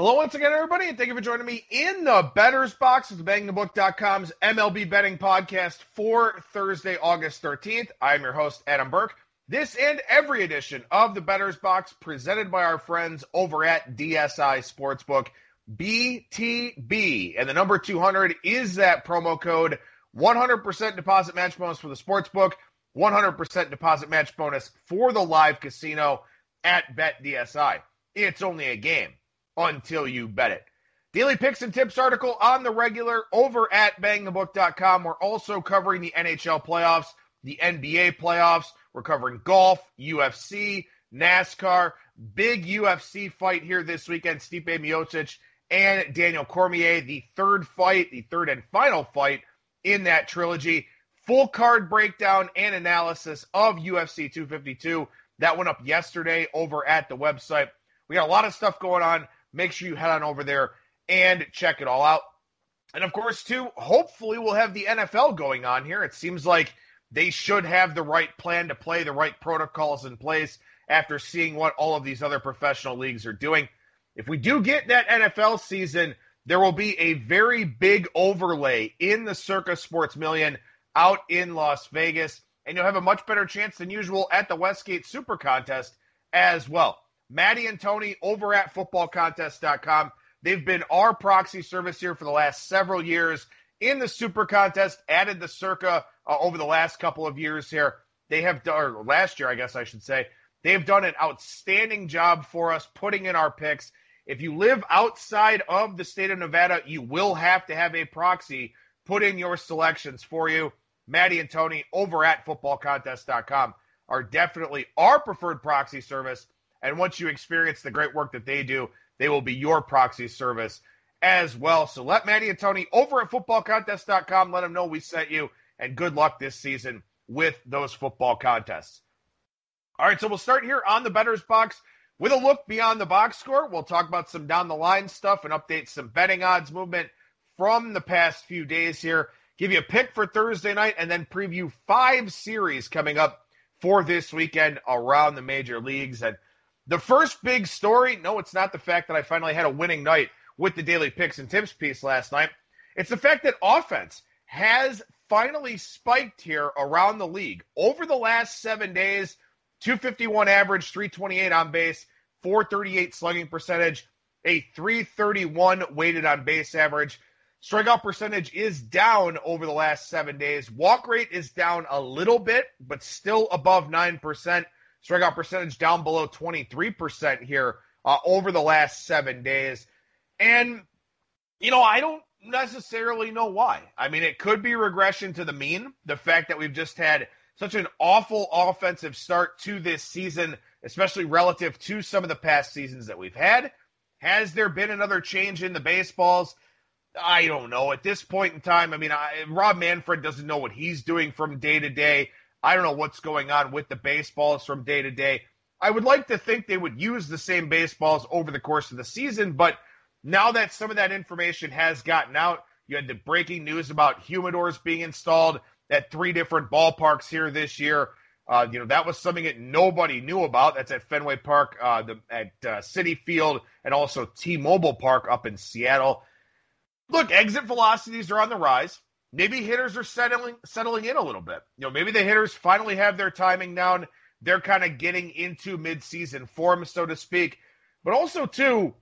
Hello once again, everybody, and thank you for joining me in the Bettor's Box of the BangTheBook.com's MLB betting podcast for Thursday, August 13th. I'm your host, Adam Burke. This and every edition of the Bettor's Box presented by our friends over at DSI Sportsbook, BTB. And the number 200 is that promo code 100% deposit match bonus for the sportsbook, 100% deposit match bonus for the live casino at BetDSI. It's only a game until you bet it. Daily picks and tips article on the regular over at bangthebook.com. We're also covering the NHL playoffs, the NBA playoffs. We're covering golf, UFC, NASCAR, big UFC fight here this weekend. Stipe Miocic and Daniel Cormier, the third fight, the third and final fight in that trilogy. Full card breakdown and analysis of UFC 252. That went up yesterday over at the website. We got a lot of stuff going on make sure you head on over there and check it all out. And of course, too, hopefully we'll have the NFL going on here. It seems like they should have the right plan to play, the right protocols in place after seeing what all of these other professional leagues are doing. If we do get that NFL season, there will be a very big overlay in the Circa Sports Million out in Las Vegas, and you'll have a much better chance than usual at the Westgate Super Contest as well. Maddie and Tony over at footballcontest.com. They've been our proxy service here for the last several years in the Super Contest, added the Circa uh, over the last couple of years here. They have done, or last year, I guess I should say, they have done an outstanding job for us putting in our picks. If you live outside of the state of Nevada, you will have to have a proxy put in your selections for you. Maddie and Tony over at footballcontest.com are definitely our preferred proxy service and once you experience the great work that they do, they will be your proxy service as well. So let Maddie and Tony over at footballcontest.com let them know we sent you, and good luck this season with those football contests. All right, so we'll start here on the Bettor's Box with a look beyond the box score. We'll talk about some down the line stuff and update some betting odds movement from the past few days here. Give you a pick for Thursday night and then preview five series coming up for this weekend around the major leagues. And the first big story, no, it's not the fact that I finally had a winning night with the daily picks and tips piece last night. It's the fact that offense has finally spiked here around the league over the last seven days 251 average, 328 on base, 438 slugging percentage, a 331 weighted on base average. Strikeout percentage is down over the last seven days. Walk rate is down a little bit, but still above 9%. Strikeout percentage down below 23% here uh, over the last seven days. And, you know, I don't necessarily know why. I mean, it could be regression to the mean. The fact that we've just had such an awful offensive start to this season, especially relative to some of the past seasons that we've had. Has there been another change in the baseballs? I don't know. At this point in time, I mean, I, Rob Manfred doesn't know what he's doing from day to day. I don't know what's going on with the baseballs from day to day. I would like to think they would use the same baseballs over the course of the season, but now that some of that information has gotten out, you had the breaking news about humidors being installed at three different ballparks here this year. Uh, you know that was something that nobody knew about. That's at Fenway Park, uh, the, at uh, Citi Field, and also T-Mobile Park up in Seattle. Look, exit velocities are on the rise maybe hitters are settling settling in a little bit. You know, maybe the hitters finally have their timing down. They're kind of getting into midseason form, so to speak. But also, too,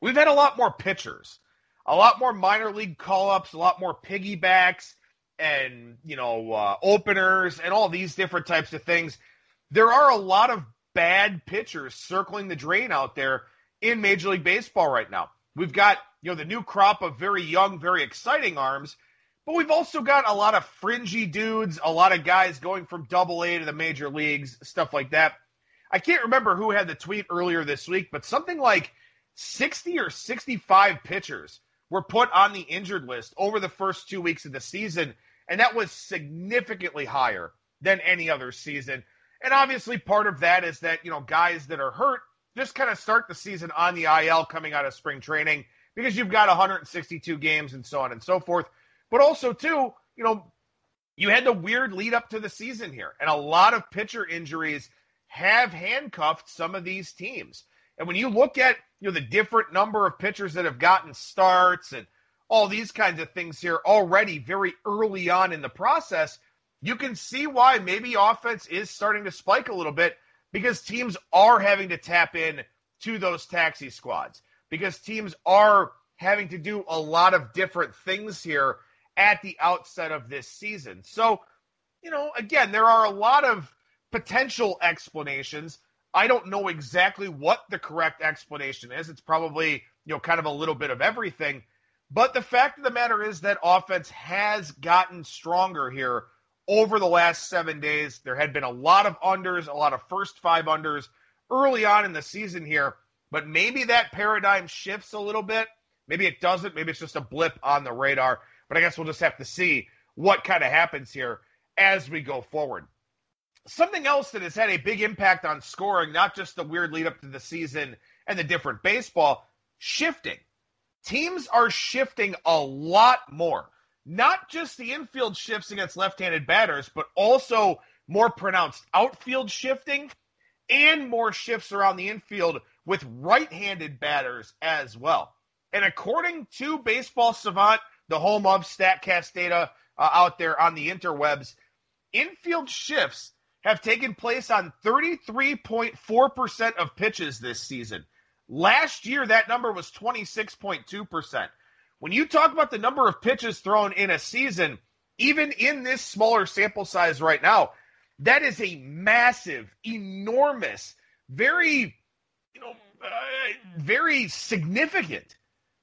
we've had a lot more pitchers, a lot more minor league call ups, a lot more piggybacks, and you know, uh, openers, and all these different types of things. There are a lot of bad pitchers circling the drain out there in Major League Baseball right now. We've got you know the new crop of very young, very exciting arms but we've also got a lot of fringy dudes, a lot of guys going from double A to the major leagues, stuff like that. I can't remember who had the tweet earlier this week, but something like 60 or 65 pitchers were put on the injured list over the first two weeks of the season, and that was significantly higher than any other season. And obviously, part of that is that, you know, guys that are hurt just kind of start the season on the IL coming out of spring training because you've got 162 games and so on and so forth. But also, too, you know, you had the weird lead up to the season here, and a lot of pitcher injuries have handcuffed some of these teams. And when you look at you know, the different number of pitchers that have gotten starts and all these kinds of things here already very early on in the process, you can see why maybe offense is starting to spike a little bit because teams are having to tap in to those taxi squads because teams are having to do a lot of different things here at the outset of this season. So, you know, again, there are a lot of potential explanations. I don't know exactly what the correct explanation is. It's probably, you know, kind of a little bit of everything. But the fact of the matter is that offense has gotten stronger here over the last seven days. There had been a lot of unders, a lot of first five unders early on in the season here. But maybe that paradigm shifts a little bit. Maybe it doesn't. Maybe it's just a blip on the radar. But I guess we'll just have to see what kind of happens here as we go forward. Something else that has had a big impact on scoring, not just the weird lead up to the season and the different baseball, shifting. Teams are shifting a lot more. Not just the infield shifts against left handed batters, but also more pronounced outfield shifting and more shifts around the infield with right handed batters as well. And according to Baseball Savant, the home of StatCast data uh, out there on the interwebs, infield shifts have taken place on 33.4% of pitches this season. Last year, that number was 26.2%. When you talk about the number of pitches thrown in a season, even in this smaller sample size right now, that is a massive, enormous, very, you know, uh, very significant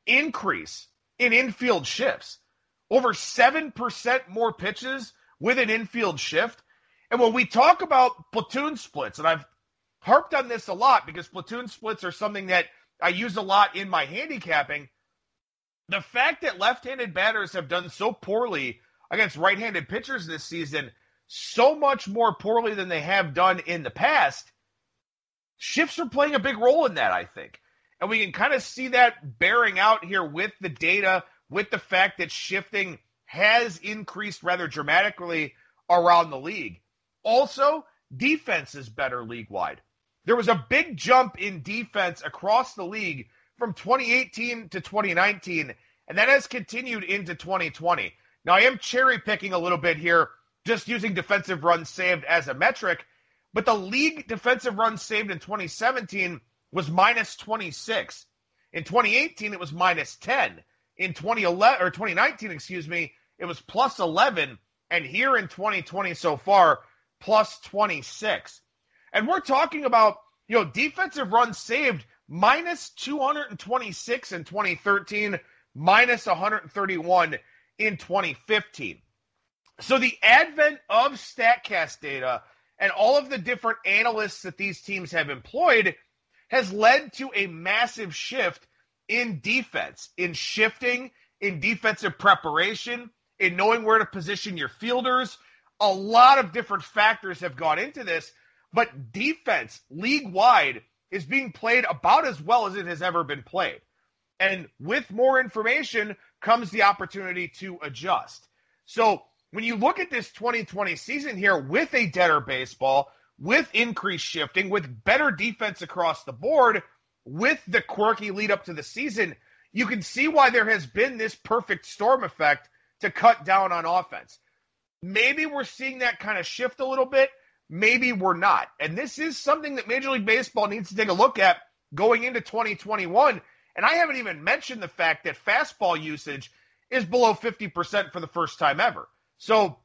increase in infield shifts. Over 7% more pitches with an infield shift. And when we talk about platoon splits, and I've harped on this a lot because platoon splits are something that I use a lot in my handicapping. The fact that left handed batters have done so poorly against right handed pitchers this season, so much more poorly than they have done in the past, shifts are playing a big role in that, I think. And we can kind of see that bearing out here with the data, with the fact that shifting has increased rather dramatically around the league. Also, defense is better league wide. There was a big jump in defense across the league from 2018 to 2019, and that has continued into 2020. Now, I am cherry picking a little bit here, just using defensive runs saved as a metric, but the league defensive runs saved in 2017 was minus 26. In 2018, it was minus 10. In 2011 or 2019, excuse me, it was plus 11. And here in 2020 so far, plus 26. And we're talking about, you know, defensive runs saved minus 226 in 2013, minus 131 in 2015. So the advent of StatCast data and all of the different analysts that these teams have employed has led to a massive shift in defense, in shifting, in defensive preparation, in knowing where to position your fielders, a lot of different factors have gone into this, but defense league wide is being played about as well as it has ever been played. And with more information comes the opportunity to adjust. So when you look at this 2020 season here with a deader baseball, with increased shifting, with better defense across the board, with the quirky lead up to the season, you can see why there has been this perfect storm effect to cut down on offense. Maybe we're seeing that kind of shift a little bit. Maybe we're not. And this is something that Major League Baseball needs to take a look at going into 2021. And I haven't even mentioned the fact that fastball usage is below 50% for the first time ever. So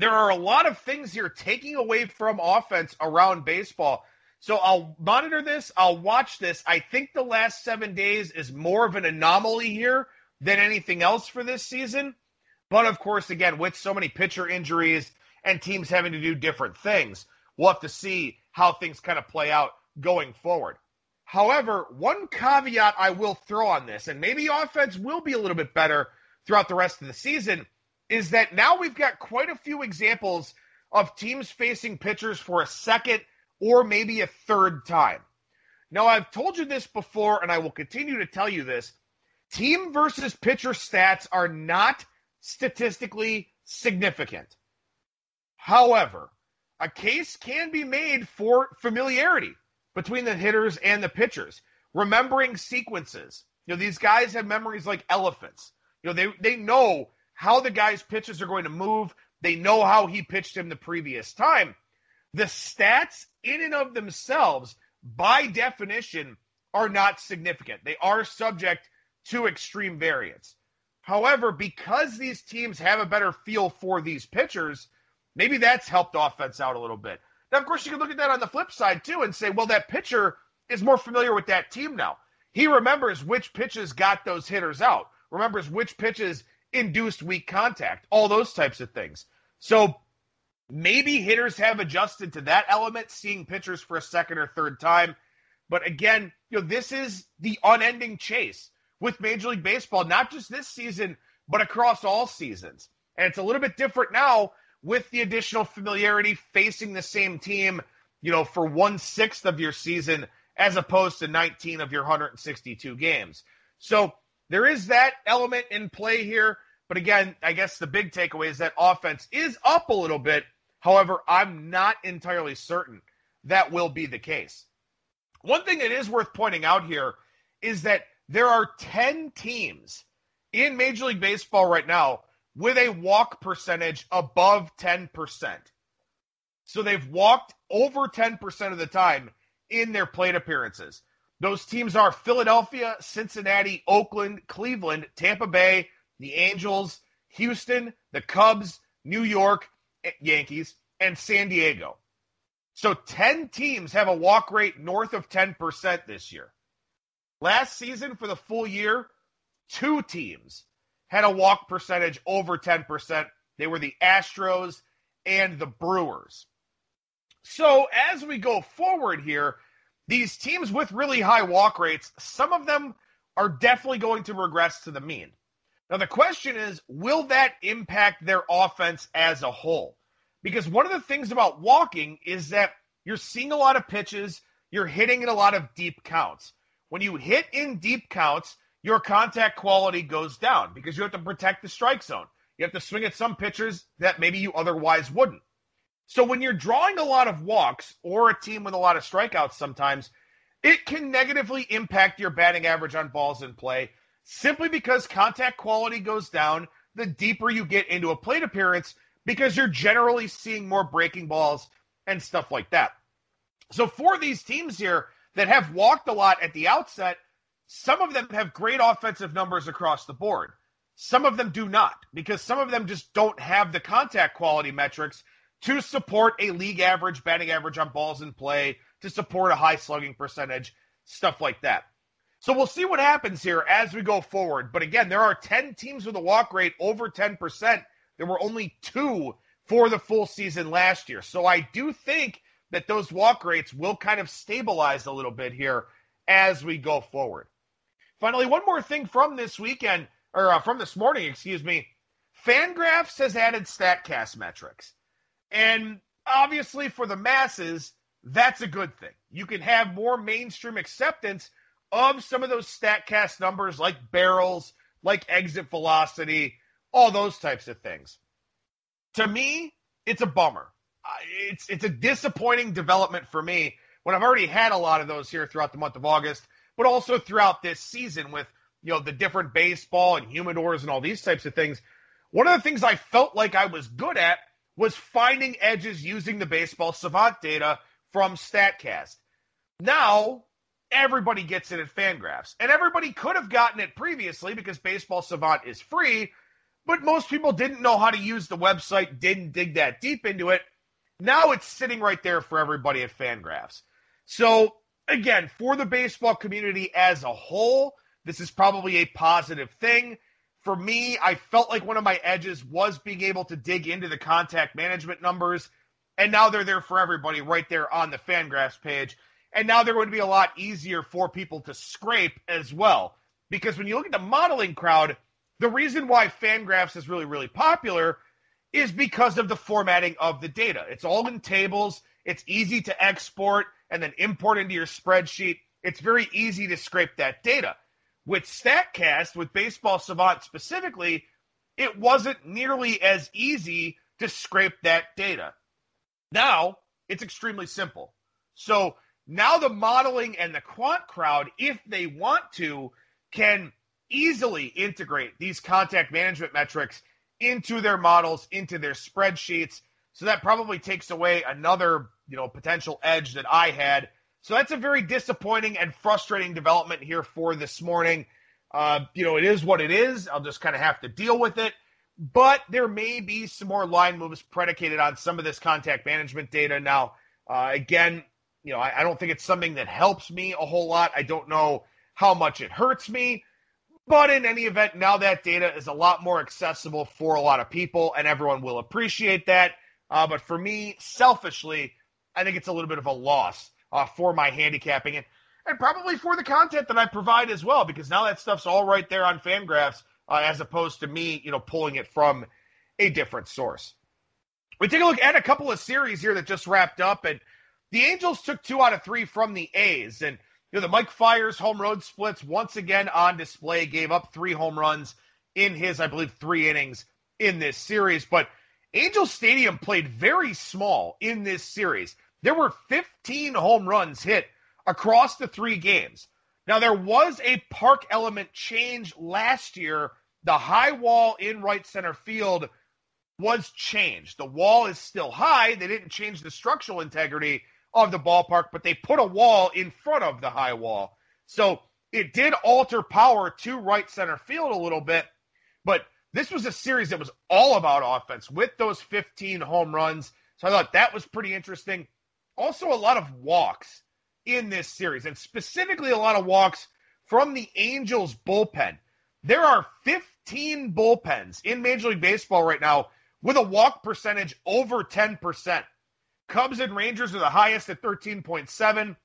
there are a lot of things here taking away from offense around baseball. So I'll monitor this. I'll watch this. I think the last seven days is more of an anomaly here than anything else for this season. But of course, again, with so many pitcher injuries and teams having to do different things, we'll have to see how things kind of play out going forward. However, one caveat I will throw on this, and maybe offense will be a little bit better throughout the rest of the season, is that now we've got quite a few examples of teams facing pitchers for a second or maybe a third time. Now, I've told you this before, and I will continue to tell you this. Team versus pitcher stats are not statistically significant. However, a case can be made for familiarity between the hitters and the pitchers. remembering sequences. You know, these guys have memories like elephants. You know, they they know how the guy's pitches are going to move. They know how he pitched him the previous time. The stats in and of themselves, by definition, are not significant. They are subject to extreme variance. However, because these teams have a better feel for these pitchers, maybe that's helped offense out a little bit. Now, of course, you can look at that on the flip side too and say, well, that pitcher is more familiar with that team now. He remembers which pitches got those hitters out, remembers which pitches induced weak contact, all those types of things. So maybe hitters have adjusted to that element, seeing pitchers for a second or third time. But again, you know, this is the unending chase with Major League Baseball, not just this season, but across all seasons. And it's a little bit different now with the additional familiarity facing the same team, you know, for one sixth of your season as opposed to 19 of your 162 games. So there is that element in play here. But again, I guess the big takeaway is that offense is up a little bit. However, I'm not entirely certain that will be the case. One thing that is worth pointing out here is that there are 10 teams in Major League Baseball right now with a walk percentage above 10%. So they've walked over 10% of the time in their plate appearances. Those teams are Philadelphia, Cincinnati, Oakland, Cleveland, Tampa Bay, the Angels, Houston, the Cubs, New York, eh, Yankees, and San Diego. So 10 teams have a walk rate north of 10% this year. Last season, for the full year, two teams had a walk percentage over 10%. They were the Astros and the Brewers. So as we go forward here, these teams with really high walk rates, some of them are definitely going to regress to the mean. Now, the question is will that impact their offense as a whole? Because one of the things about walking is that you're seeing a lot of pitches, you're hitting in a lot of deep counts. When you hit in deep counts, your contact quality goes down because you have to protect the strike zone. You have to swing at some pitchers that maybe you otherwise wouldn't. So when you're drawing a lot of walks or a team with a lot of strikeouts sometimes, it can negatively impact your batting average on balls in play simply because contact quality goes down the deeper you get into a plate appearance because you're generally seeing more breaking balls and stuff like that. So for these teams here that have walked a lot at the outset, some of them have great offensive numbers across the board. Some of them do not because some of them just don't have the contact quality metrics to support a league average batting average on balls in play, to support a high slugging percentage, stuff like that. So we'll see what happens here as we go forward. But again, there are 10 teams with a walk rate over 10%. There were only two for the full season last year. So I do think that those walk rates will kind of stabilize a little bit here as we go forward. Finally, one more thing from this weekend, or uh, from this morning, excuse me. Fangraphs has added StatCast metrics. And obviously, for the masses, that's a good thing. You can have more mainstream acceptance of some of those StatCast numbers like barrels, like exit velocity, all those types of things. To me, it's a bummer. It's it's a disappointing development for me when I've already had a lot of those here throughout the month of August but also throughout this season with you know the different baseball and humidors and all these types of things. One of the things I felt like I was good at was finding edges using the baseball savant data from StatCast. Now everybody gets it at Fangraphs, and everybody could have gotten it previously because Baseball Savant is free, but most people didn't know how to use the website, didn't dig that deep into it. Now it's sitting right there for everybody at Fangraphs. So again, for the baseball community as a whole, this is probably a positive thing. For me, I felt like one of my edges was being able to dig into the contact management numbers, and now they're there for everybody right there on the Fangraphs page. And now they're going to be a lot easier for people to scrape as well. Because when you look at the modeling crowd, the reason why Fangraphs is really, really popular is because of the formatting of the data. It's all in tables, it's easy to export and then import into your spreadsheet. It's very easy to scrape that data. With StatCast, with Baseball Savant specifically, it wasn't nearly as easy to scrape that data. Now, it's extremely simple. So now the modeling and the quant crowd, if they want to, can easily integrate these contact management metrics into their models, into their spreadsheets. So that probably takes away another, you know, potential edge that I had. So that's a very disappointing and frustrating development here for this morning. Uh, you know, it is what it is. I'll just kind of have to deal with it. But there may be some more line moves predicated on some of this contact management data. Now, uh, again, you know, I, I don't think it's something that helps me a whole lot. I don't know how much it hurts me. But in any event, now that data is a lot more accessible for a lot of people, and everyone will appreciate that. Uh, but for me, selfishly, I think it's a little bit of a loss uh, for my handicapping and, and probably for the content that I provide as well, because now that stuff's all right there on Fangraphs uh, as opposed to me, you know, pulling it from a different source. We take a look at a couple of series here that just wrapped up, and the Angels took two out of three from the A's, and you know, the Mike Fiers home road splits once again on display, gave up three home runs in his, I believe, three innings in this series. But Angel Stadium played very small in this series. There were 15 home runs hit across the three games. Now, there was a park element change last year. The high wall in right center field was changed. The wall is still high. They didn't change the structural integrity of the ballpark, but they put a wall in front of the high wall. So it did alter power to right center field a little bit, but this was a series that was all about offense with those 15 home runs. So I thought that was pretty interesting. Also, a lot of walks in this series, and specifically a lot of walks from the Angels bullpen. There are 15 bullpens in Major League Baseball right now with a walk percentage over 10%. Cubs and Rangers are the highest at 13.7.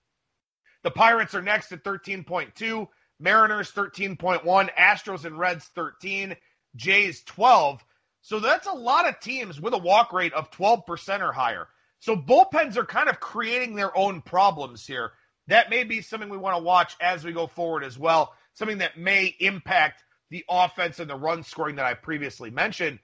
The Pirates are next at 13.2. Mariners 13.1. Astros and Reds 13. Jays 12. So that's a lot of teams with a walk rate of 12% or higher. So bullpens are kind of creating their own problems here. That may be something we want to watch as we go forward as well. Something that may impact the offense and the run scoring that I previously mentioned.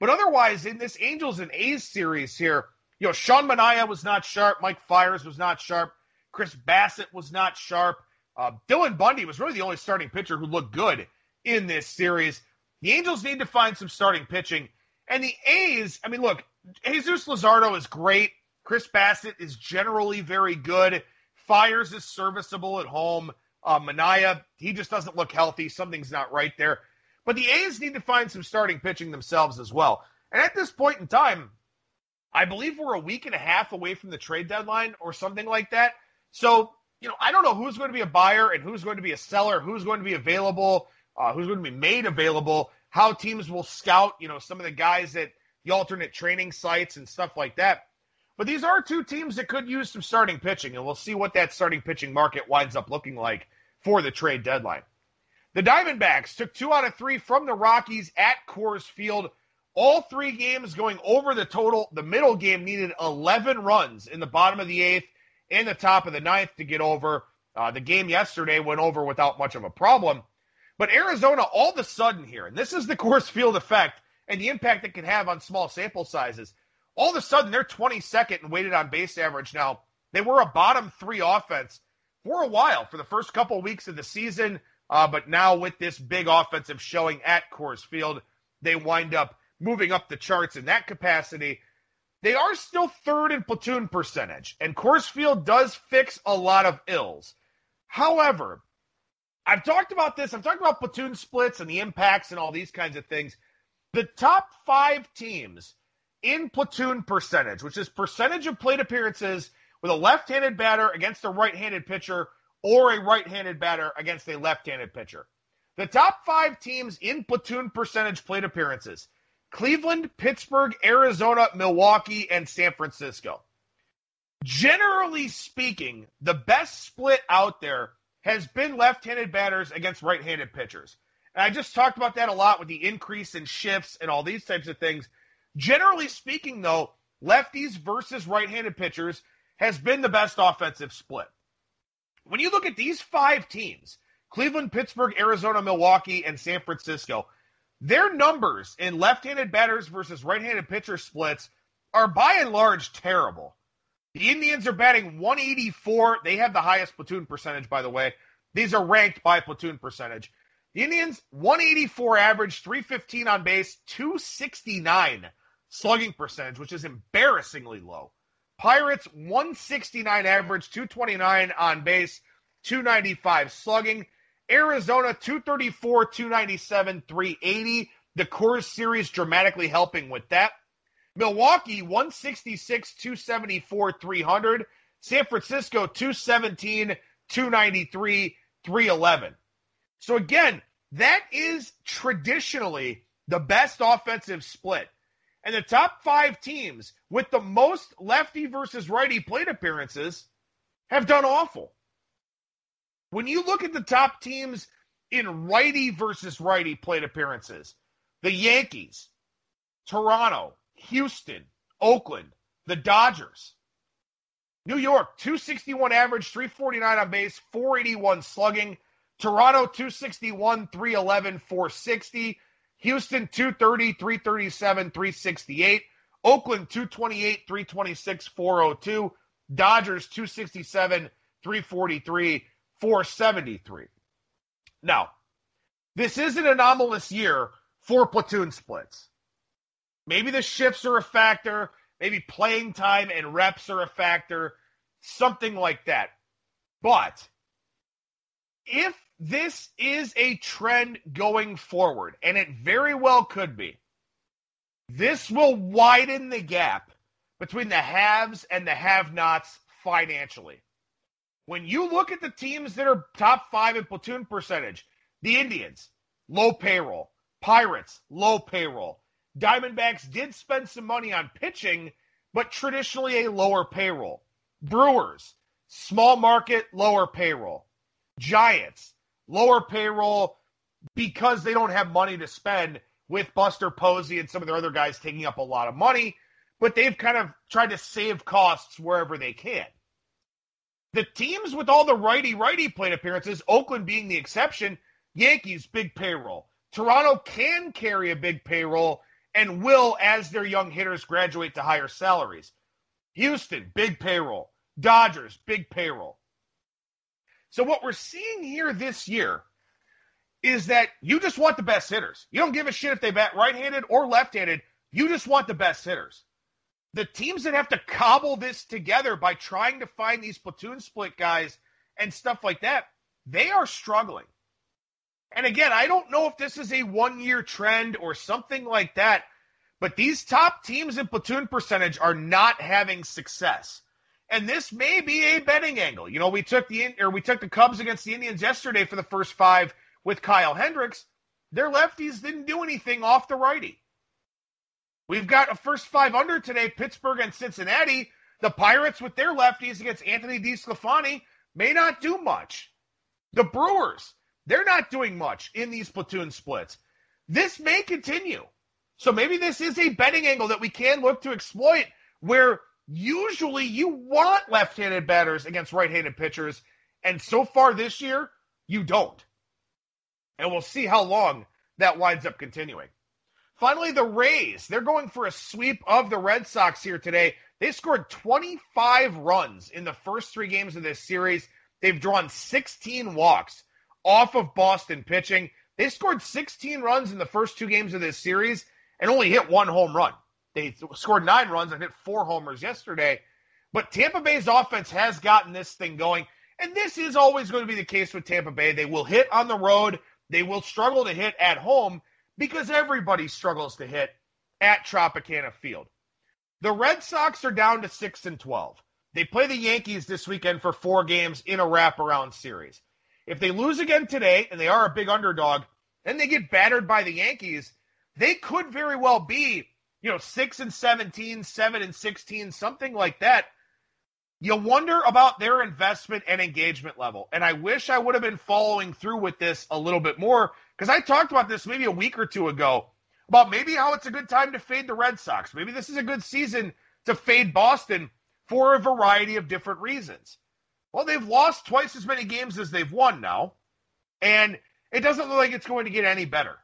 But otherwise, in this Angels and A's series here, you know, Sean Manaea was not sharp. Mike Fiers was not sharp. Chris Bassitt was not sharp. Uh, Dylan Bundy was really the only starting pitcher who looked good in this series. The Angels need to find some starting pitching. And the A's, I mean, look, Jesus Luzardo is great. Chris Bassitt is generally very good. Fiers is serviceable at home. Uh, Manaea, he just doesn't look healthy. Something's not right there. But the A's need to find some starting pitching themselves as well. And at this point in time, I believe we're a week and a half away from the trade deadline or something like that. So, you know, I don't know who's going to be a buyer and who's going to be a seller, who's going to be available, uh, who's going to be made available, how teams will scout, you know, some of the guys at the alternate training sites and stuff like that. But these are two teams that could use some starting pitching, and we'll see what that starting pitching market winds up looking like for the trade deadline. The Diamondbacks took two out of three from the Rockies at Coors Field all three games going over the total. The middle game needed 11 runs in the bottom of the eighth and the top of the ninth to get over. Uh, the game yesterday went over without much of a problem. But Arizona, all of a sudden here, and this is the Coors Field effect and the impact it can have on small sample sizes. All of a sudden, they're 22nd and weighted on base average now. They were a bottom three offense for a while, for the first couple of weeks of the season. Uh, but now with this big offensive showing at Coors Field, they wind up moving up the charts in that capacity. They are still third in platoon percentage, and Coors Field does fix a lot of ills. However, I've talked about this. I've talked about platoon splits and the impacts and all these kinds of things. The top five teams in platoon percentage, which is percentage of plate appearances with a left handed batter against a right handed pitcher or a right handed batter against a left handed pitcher. The top five teams in platoon percentage plate appearances Cleveland, Pittsburgh, Arizona, Milwaukee, and San Francisco. Generally speaking, the best split out there has been left handed batters against right handed pitchers. And I just talked about that a lot with the increase in shifts and all these types of things. Generally speaking, though, lefties versus right handed pitchers has been the best offensive split. When you look at these five teams Cleveland, Pittsburgh, Arizona, Milwaukee, and San Francisco their numbers in left handed batters versus right handed pitcher splits are by and large terrible. The Indians are batting 184. They have the highest platoon percentage, by the way. These are ranked by platoon percentage. The Indians, 184 average, 315 on base, 269 slugging percentage, which is embarrassingly low. Pirates, 169 average, 229 on base, 295 slugging. Arizona, 234, 297, 380. The Coors Series dramatically helping with that. Milwaukee, 166, 274, 300. San Francisco, 217, 293, 311. So again, that is traditionally the best offensive split. And the top five teams with the most lefty versus righty plate appearances have done awful. When you look at the top teams in righty versus righty plate appearances, the Yankees, Toronto, Houston, Oakland, the Dodgers, New York, 261 average, 349 on base, 481 slugging. Toronto, 261, 311, 460. Houston, 230, 337, 368. Oakland, 228, 326, 402. Dodgers, 267, 343, 473. Now, this is an anomalous year for platoon splits. Maybe the shifts are a factor. Maybe playing time and reps are a factor. Something like that. But if this is a trend going forward, and it very well could be, this will widen the gap between the haves and the have nots financially. When you look at the teams that are top five in platoon percentage, the Indians, low payroll. Pirates, low payroll. Diamondbacks did spend some money on pitching, but traditionally a lower payroll. Brewers, small market, lower payroll. Giants, lower payroll because they don't have money to spend with Buster Posey and some of their other guys taking up a lot of money, but they've kind of tried to save costs wherever they can. The teams with all the righty righty plate appearances, Oakland being the exception, Yankees, big payroll. Toronto can carry a big payroll and will as their young hitters graduate to higher salaries. Houston, big payroll. Dodgers, big payroll. So what we're seeing here this year is that you just want the best hitters. You don't give a shit if they bat right-handed or left-handed. You just want the best hitters. The teams that have to cobble this together by trying to find these platoon split guys and stuff like that, they are struggling. And again, I don't know if this is a one year trend or something like that, but these top teams in platoon percentage are not having success. And this may be a betting angle. You know, we took the or we took the Cubs against the Indians yesterday for the first five with Kyle Hendricks. Their lefties didn't do anything off the righty. We've got a first five under today, Pittsburgh and Cincinnati. The Pirates with their lefties against Anthony DeSclafani may not do much. The Brewers they're not doing much in these platoon splits. This may continue. So maybe this is a betting angle that we can look to exploit where usually you want left handed batters against right handed pitchers. And so far this year, you don't. And we'll see how long that winds up continuing. Finally, the Rays. They're going for a sweep of the Red Sox here today. They scored 25 runs in the first three games of this series. They've drawn 16 walks off of Boston pitching. They scored 16 runs in the first two games of this series and only hit one home run. They scored nine runs and hit four homers yesterday. But Tampa Bay's offense has gotten this thing going. And this is always going to be the case with Tampa Bay. They will hit on the road, they will struggle to hit at home because everybody struggles to hit at Tropicana Field. The Red Sox are down to 6 and 12. They play the Yankees this weekend for four games in a wraparound series. If they lose again today, and they are a big underdog, and they get battered by the Yankees, they could very well be, you know, 6 and 17, 7 and 16, something like that. You wonder about their investment and engagement level. And I wish I would have been following through with this a little bit more because I talked about this maybe a week or two ago about maybe how it's a good time to fade the Red Sox. Maybe this is a good season to fade Boston for a variety of different reasons. Well, they've lost twice as many games as they've won now, and it doesn't look like it's going to get any better.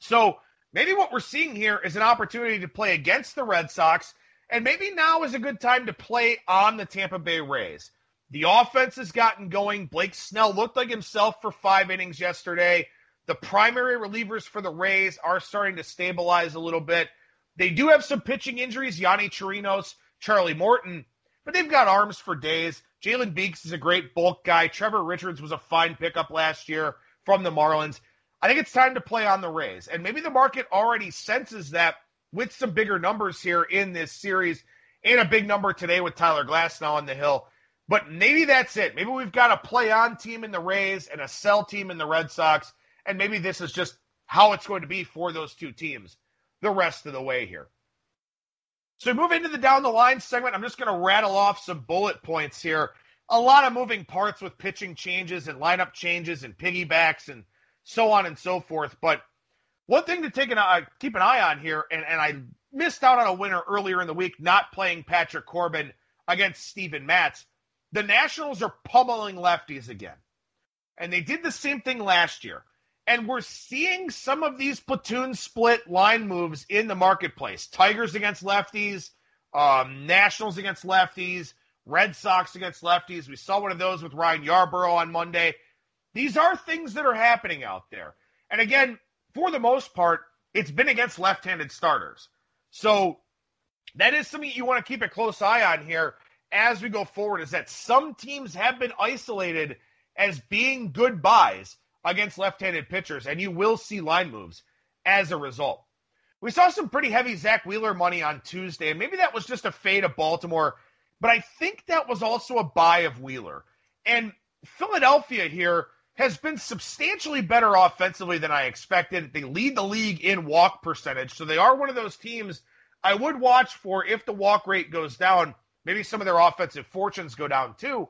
So maybe what we're seeing here is an opportunity to play against the Red Sox And maybe now is a good time to play on the Tampa Bay Rays. The offense has gotten going. Blake Snell looked like himself for five innings yesterday. The primary relievers for the Rays are starting to stabilize a little bit. They do have some pitching injuries, Yonny Chirinos, Charlie Morton, but they've got arms for days. Jalen Beeks is a great bulk guy. Trevor Richards was a fine pickup last year from the Marlins. I think it's time to play on the Rays. And maybe the market already senses that with some bigger numbers here in this series and a big number today with Tyler Glasnow on the hill. But maybe that's it. Maybe we've got a play on team in the Rays and a sell team in the Red Sox. And maybe this is just how it's going to be for those two teams the rest of the way here. So move into the down the line segment. I'm just going to rattle off some bullet points here. A lot of moving parts with pitching changes and lineup changes and piggybacks and so on and so forth. But one thing to take an eye, keep an eye on here, and, and I missed out on a winner earlier in the week not playing Patrick Corbin against Steven Matz. The Nationals are pummeling lefties again. And they did the same thing last year. And we're seeing some of these platoon split line moves in the marketplace. Tigers against lefties, um, Nationals against lefties, Red Sox against lefties. We saw one of those with Ryan Yarbrough on Monday. These are things that are happening out there. And again, for the most part, it's been against left handed starters. So that is something you want to keep a close eye on here as we go forward is that some teams have been isolated as being good buys against left-handed pitchers, and you will see line moves as a result. We saw some pretty heavy Zack Wheeler money on Tuesday, and maybe that was just a fade of Baltimore, but I think that was also a buy of Wheeler. And Philadelphia here has been substantially better offensively than I expected. They lead the league in walk percentage, so they are one of those teams I would watch for if the walk rate goes down. Maybe some of their offensive fortunes go down too.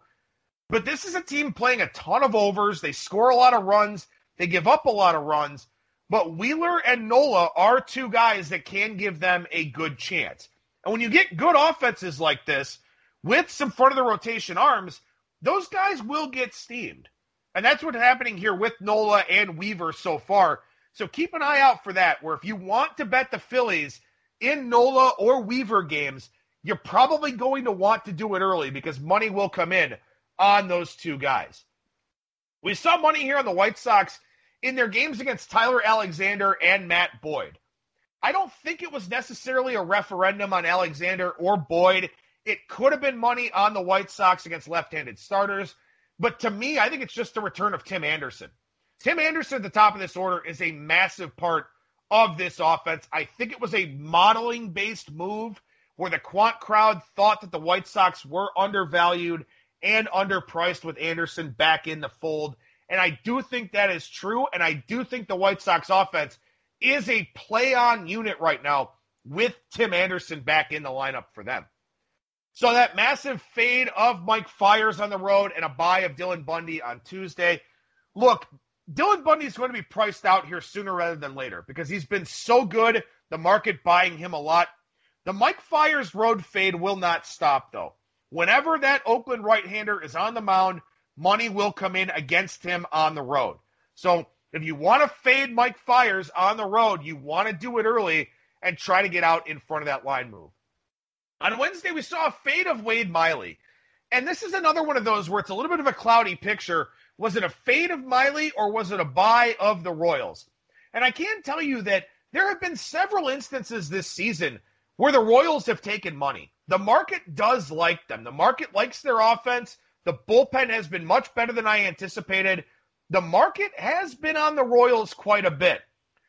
But this is a team playing a ton of overs. They score a lot of runs. They give up a lot of runs. But Wheeler and Nola are two guys that can give them a good chance. And when you get good offenses like this with some front of the rotation arms, those guys will get steamed. And that's what's happening here with Nola and Weaver so far. So keep an eye out for that, where if you want to bet the Phillies in Nola or Weaver games, you're probably going to want to do it early because money will come in on those two guys. We saw money here on the White Sox in their games against Tyler Alexander and Matt Boyd. I don't think it was necessarily a referendum on Alexander or Boyd. It could have been money on the White Sox against left handed starters. But to me, I think it's just the return of Tim Anderson. Tim Anderson at the top of this order is a massive part of this offense. I think it was a modeling based move where the quant crowd thought that the White Sox were undervalued and underpriced with Anderson back in the fold. And I do think that is true. And I do think the White Sox offense is a play on unit right now with Tim Anderson back in the lineup for them. So that massive fade of Mike Fiers on the road and a buy of Dylan Bundy on Tuesday. Look, Dylan Bundy is going to be priced out here sooner rather than later because he's been so good. The market buying him a lot. The Mike Fiers road fade will not stop though whenever that Oakland right hander is on the mound, money will come in against him on the road. So if you want to fade Mike Fiers on the road, you want to do it early and try to get out in front of that line move. On Wednesday, we saw a fade of Wade Miley. And this is another one of those where it's a little bit of a cloudy picture. Was it a fade of Miley or was it a buy of the Royals? And I can tell you that there have been several instances this season where the Royals have taken money. The market does like them. The market likes their offense. The bullpen has been much better than I anticipated. The market has been on the Royals quite a bit.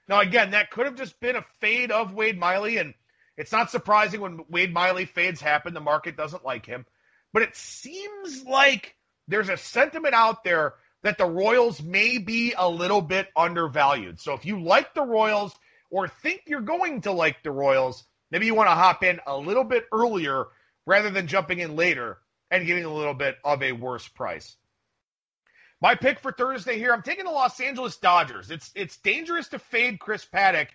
Now, again, that could have just been a fade of Wade Miley, and it's not surprising when Wade Miley fades happen. The market doesn't like him. But it seems like there's a sentiment out there that the Royals may be a little bit undervalued. So if you like the Royals or think you're going to like the Royals, Maybe you want to hop in a little bit earlier rather than jumping in later and getting a little bit of a worse price. My pick for Thursday here, I'm taking the Los Angeles Dodgers. It's it's dangerous to fade Chris Paddack.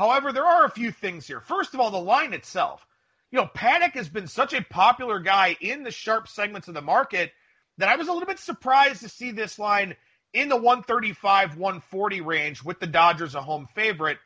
However, there are a few things here. First of all, the line itself. You know, Paddack has been such a popular guy in the sharp segments of the market that I was a little bit surprised to see this line in the 135 140 range with the Dodgers a home favorite.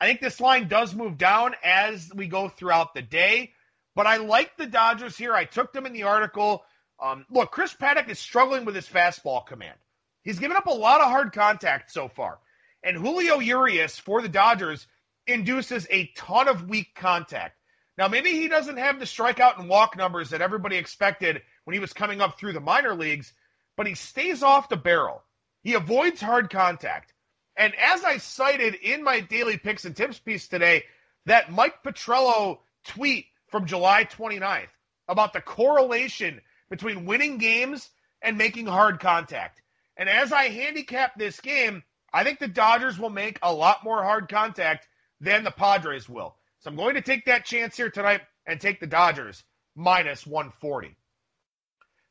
I think this line does move down as we go throughout the day. But I like the Dodgers here. I took them in the article. Um, look, Chris Paddack is struggling with his fastball command. He's given up a lot of hard contact so far. And Julio Urias for the Dodgers induces a ton of weak contact. Now, maybe he doesn't have the strikeout and walk numbers that everybody expected when he was coming up through the minor leagues, but he stays off the barrel. He avoids hard contact. And as I cited in my daily picks and tips piece today, that Mike Petriello tweet from July 29th about the correlation between winning games and making hard contact. And as I handicap this game, I think the Dodgers will make a lot more hard contact than the Padres will. So I'm going to take that chance here tonight and take the Dodgers minus 140.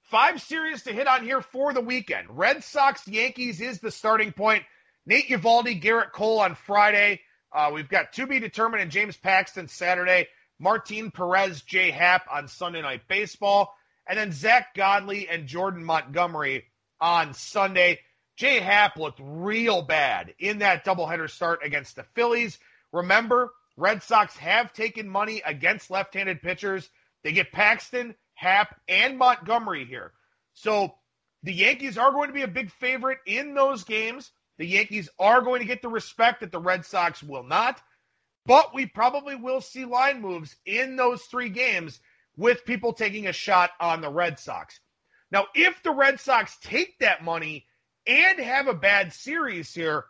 Five series to hit on here for the weekend. Red Sox Yankees is the starting point. Nate Eovaldi, Gerrit Cole on Friday. Uh, we've got to be determined and James Paxton Saturday. Martin Perez, Jay Happ on Sunday Night Baseball. And then Zack Godley and Jordan Montgomery on Sunday. Jay Happ looked real bad in that doubleheader start against the Phillies. Remember, Red Sox have taken money against left handed pitchers. They get Paxton, Happ, and Montgomery here. So the Yankees are going to be a big favorite in those games. The Yankees are going to get the respect that the Red Sox will not. But we probably will see line moves in those three games with people taking a shot on the Red Sox. Now, if the Red Sox take that money and have a bad series here,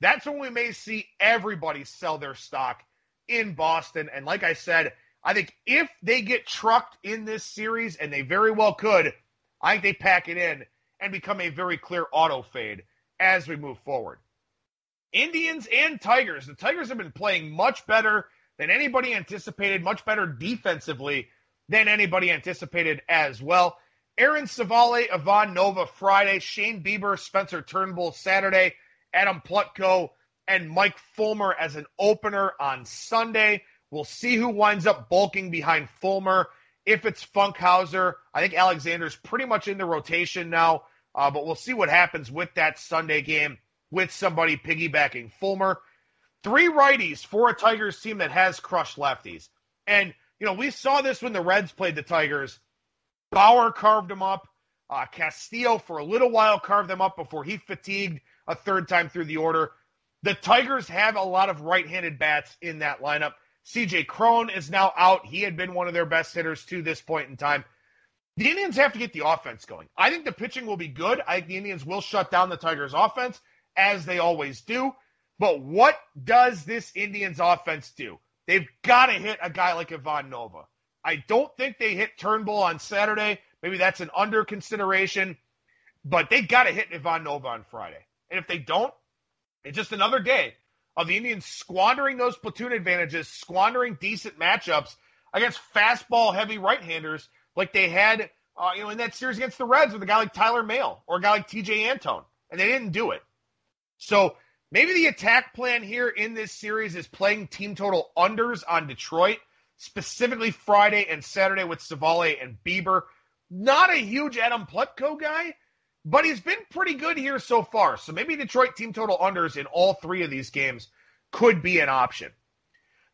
that's when we may see everybody sell their stock in Boston. And like I said, I think if they get trucked in this series, and they very well could, I think they pack it in and become a very clear auto fade as we move forward. Indians and Tigers. The Tigers have been playing much better than anybody anticipated, much better defensively than anybody anticipated as well. Aaron Civale, Ivan Nova Friday, Shane Bieber, Spencer Turnbull Saturday, Adam Plutko, and Mike Fulmer as an opener on Sunday. We'll see who winds up bulking behind Fulmer. If it's Funkhouser, I think Alexander's pretty much in the rotation now, uh, but we'll see what happens with that Sunday game with somebody piggybacking Fulmer. Three righties for a Tigers team that has crushed lefties. And, you know, we saw this when the Reds played the Tigers. Bauer carved them up. Uh, Castillo, for a little while, carved them up before he fatigued a third time through the order. The Tigers have a lot of right handed bats in that lineup. CJ Cron is now out. He had been one of their best hitters to this point in time. The Indians have to get the offense going. I think the pitching will be good. I think the Indians will shut down the Tigers' offense, as they always do. But what does this Indians offense do? They've got to hit a guy like Ivan Nova. I don't think they hit Turnbull on Saturday. Maybe that's an under consideration, but they got to hit Ivan Nova on Friday. And if they don't, it's just another day of the Indians squandering those platoon advantages, squandering decent matchups against fastball heavy right handers like they had, uh, you know, in that series against the Reds with a guy like Tyler Mahle or a guy like Tejay Antone, and they didn't do it. So maybe the attack plan here in this series is playing team total unders on Detroit, specifically Friday and Saturday with Civale and Bieber. Not a huge Adam Plutko guy, but he's been pretty good here so far. So maybe Detroit team total unders in all three of these games could be an option.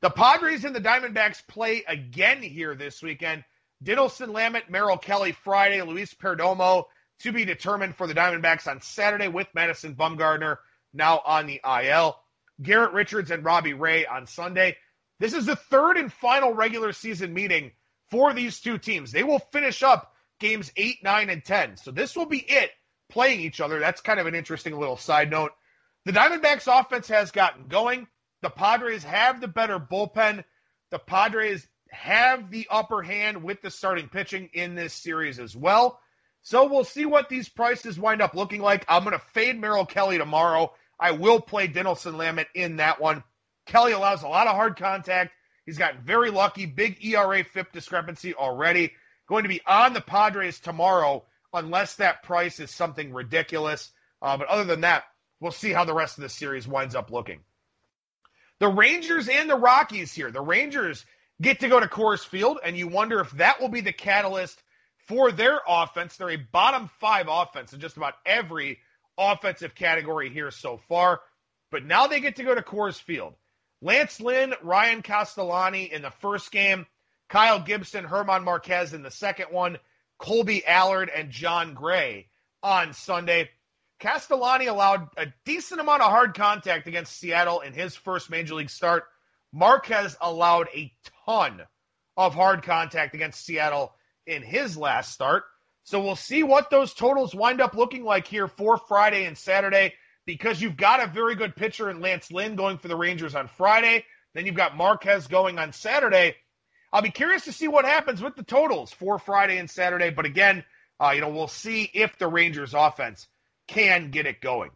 The Padres and the Diamondbacks play again here this weekend. Dinelson Lamet, Merrill Kelly Friday, Luis Perdomo to be determined for the Diamondbacks on Saturday with Madison Bumgarner now on the IL. Garrett Richards and Robbie Ray on Sunday. This is the third and final regular season meeting for these two teams. They will finish up games 8, 9, and 10. So this will be it playing each other. That's kind of an interesting little side note. The Diamondbacks offense has gotten going. The Padres have the better bullpen. The Padres have the upper hand with the starting pitching in this series as well. So we'll see what these prices wind up looking like. I'm going to fade Merrill Kelly tomorrow. I will play Dinelson Lamet in that one. Kelly allows a lot of hard contact. He's gotten very lucky. Big ERA FIP discrepancy already. Going to be on the Padres tomorrow unless that price is something ridiculous. Uh, but other than that, we'll see how the rest of the series winds up looking. The Rangers and the Rockies here. The Rangers get to go to Coors Field, and you wonder if that will be the catalyst for their offense. They're a bottom five offense in just about every offensive category here so far. But now they get to go to Coors Field. Lance Lynn, Ryan Castellani in the first game. Kyle Gibson, German Marquez in the second one, Kolby Allard, and Jon Gray on Sunday. Castellani allowed a decent amount of hard contact against Seattle in his first major league start. Marquez allowed a ton of hard contact against Seattle in his last start. So we'll see what those totals wind up looking like here for Friday and Saturday because you've got a very good pitcher in Lance Lynn going for the Rangers on Friday. Then you've got Marquez going on Saturday. I'll be curious to see what happens with the totals for Friday and Saturday. But again, uh, you know, we'll see if the Rangers offense can get it going.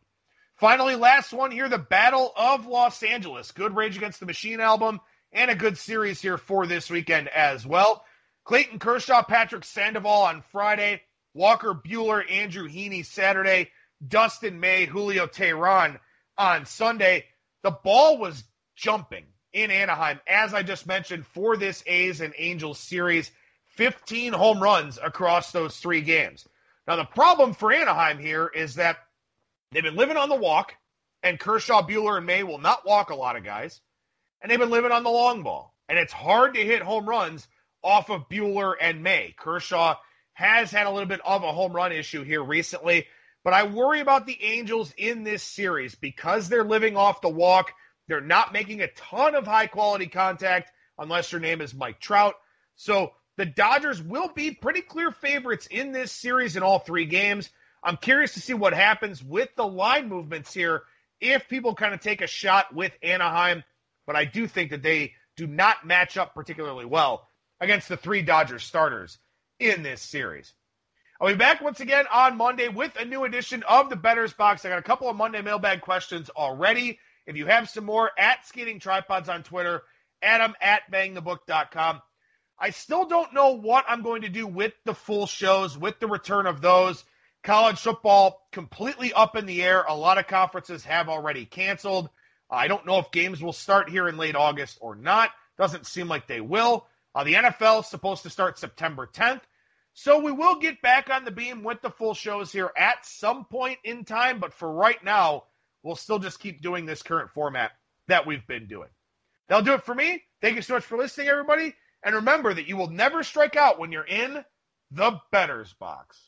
Finally, last one here the Battle of Los Angeles. Good Rage Against the Machine album and a good series here for this weekend as well. Clayton Kershaw, Patrick Sandoval on Friday, Walker Buehler, Andrew Heaney Saturday, Dustin May, Julio Teheran on Sunday. The ball was jumping in Anaheim, as I just mentioned, for this A's and Angels series. 15 home runs across those three games. Now, the problem for Anaheim here is that they've been living on the walk, and Kershaw, Buehler, and May will not walk a lot of guys, and they've been living on the long ball. And it's hard to hit home runs off of Buehler and May. Kershaw has had a little bit of a home run issue here recently, but I worry about the Angels in this series because they're living off the walk. They're not making a ton of high quality contact unless your name is Mike Trout. So the Dodgers will be pretty clear favorites in this series in all three games. I'm curious to see what happens with the line movements here if people kind of take a shot with Anaheim, but I do think that they do not match up particularly well against the three Dodgers starters in this series. I'll be back once again on Monday with a new edition of the Bettor's Box. I got a couple of Monday mailbag questions already. If you have some more, at Skating Tripods on Twitter, Adam at bangthebook.com. I still don't know what I'm going to do with the full shows, with the return of those. College football completely up in the air. A lot of conferences have already canceled. I don't know if games will start here in late August or not. Doesn't seem like they will. Uh, the NFL is supposed to start September 10th. So we will get back on the beam with the full shows here at some point in time. But for right now, we'll still just keep doing this current format that we've been doing. That'll do it for me. Thank you so much for listening, everybody. And remember that you will never strike out when you're in the Bettor's Box.